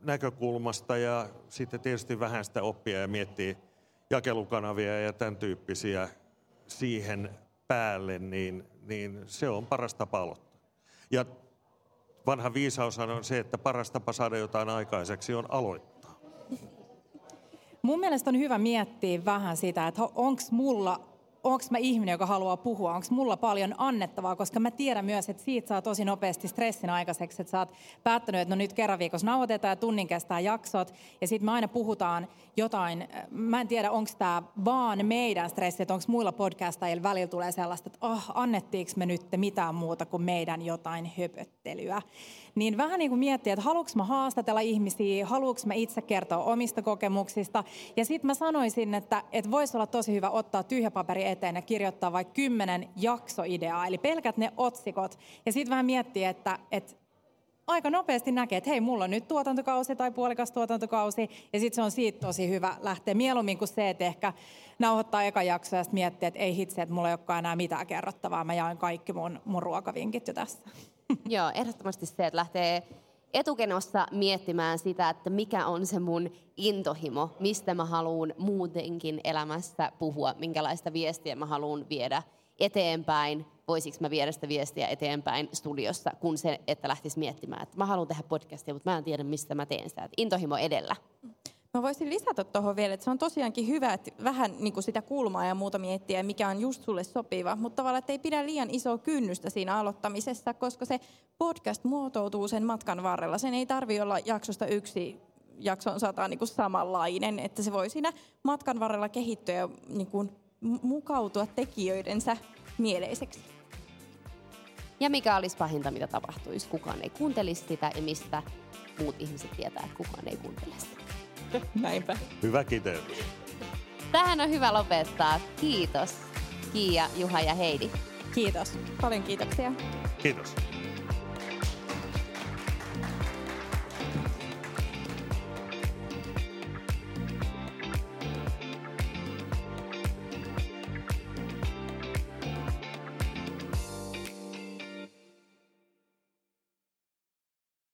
näkökulmasta ja sitten tietysti vähän sitä oppia ja miettiä jakelukanavia ja tämän tyyppisiä siihen päälle, niin, niin se on paras tapa aloittaa. Ja vanha viisaus on se, että paras tapa saada jotain aikaiseksi on aloittaa. Mun mielestä on hyvä miettiä vähän sitä, että onko mulla onko mä ihminen, joka haluaa puhua, onko mulla paljon annettavaa, koska mä tiedän myös, että siitä saa tosi nopeasti stressin aikaiseksi, että sä oot päättänyt, että no nyt kerran viikossa nauhoitetaan ja tunnin kestää jaksot, ja sitten me aina puhutaan jotain, mä en tiedä, onko tämä vaan meidän stressi, että onko muilla podcastajilla välillä tulee sellaista, että oh, annettiinko me nyt mitään muuta kuin meidän jotain höpöttelyä. Niin vähän niin kuin miettiä, että haluanko mä haastatella ihmisiä, haluanko mä itse kertoa omista kokemuksista, ja sitten mä sanoisin, että, että voisi olla tosi hyvä ottaa tyhjä paperi eteen ja kirjoittaa vaikka kymmenen jaksoideaa, eli pelkät ne otsikot, ja sitten vähän miettiä, että, että aika nopeasti näkee, että hei, mulla on nyt tuotantokausi tai puolikas tuotantokausi, ja sitten se on siitä tosi hyvä lähteä. Mieluummin kuin se, että ehkä nauhoittaa eka jakso ja sitten miettiä, että ei hitse, että mulla ei olekaan enää mitään kerrottavaa, mä jaoin kaikki mun, mun ruokavinkit jo tässä. Joo, ehdottomasti se, että lähtee etukenossa miettimään sitä, että mikä on se mun intohimo, mistä mä haluan muutenkin elämässä puhua, minkälaista viestiä mä haluan viedä eteenpäin, voisiko mä viedä sitä viestiä eteenpäin studiossa, kun se, että lähtisi miettimään, että mä haluan tehdä podcastia, mutta mä en tiedä, mistä mä teen sitä. Että intohimo edellä. Mä voisin lisätä tuohon vielä, että se on tosiaankin hyvä, että vähän niin kuin sitä kulmaa ja muuta miettiä, mikä on just sulle sopiva, mutta tavallaan, että ei pidä liian isoa kynnystä siinä aloittamisessa, koska se podcast muotoutuu sen matkan varrella. Sen ei tarvi olla jaksosta yksi jakson sata niin samanlainen, että se voi siinä matkan varrella kehittyä ja niin kuin mukautua tekijöidensä mieleiseksi. Ja mikä olisi pahinta, mitä tapahtuisi? Kukaan ei kuuntelisi sitä ja mistä muut ihmiset tietää, että kukaan ei kuuntele sitä. Näinpä. Hyvä kiteytys. Tähän on hyvä lopettaa. Kiitos Kiia, Juha ja Heidi. Kiitos. Paljon kiitoksia. Kiitos.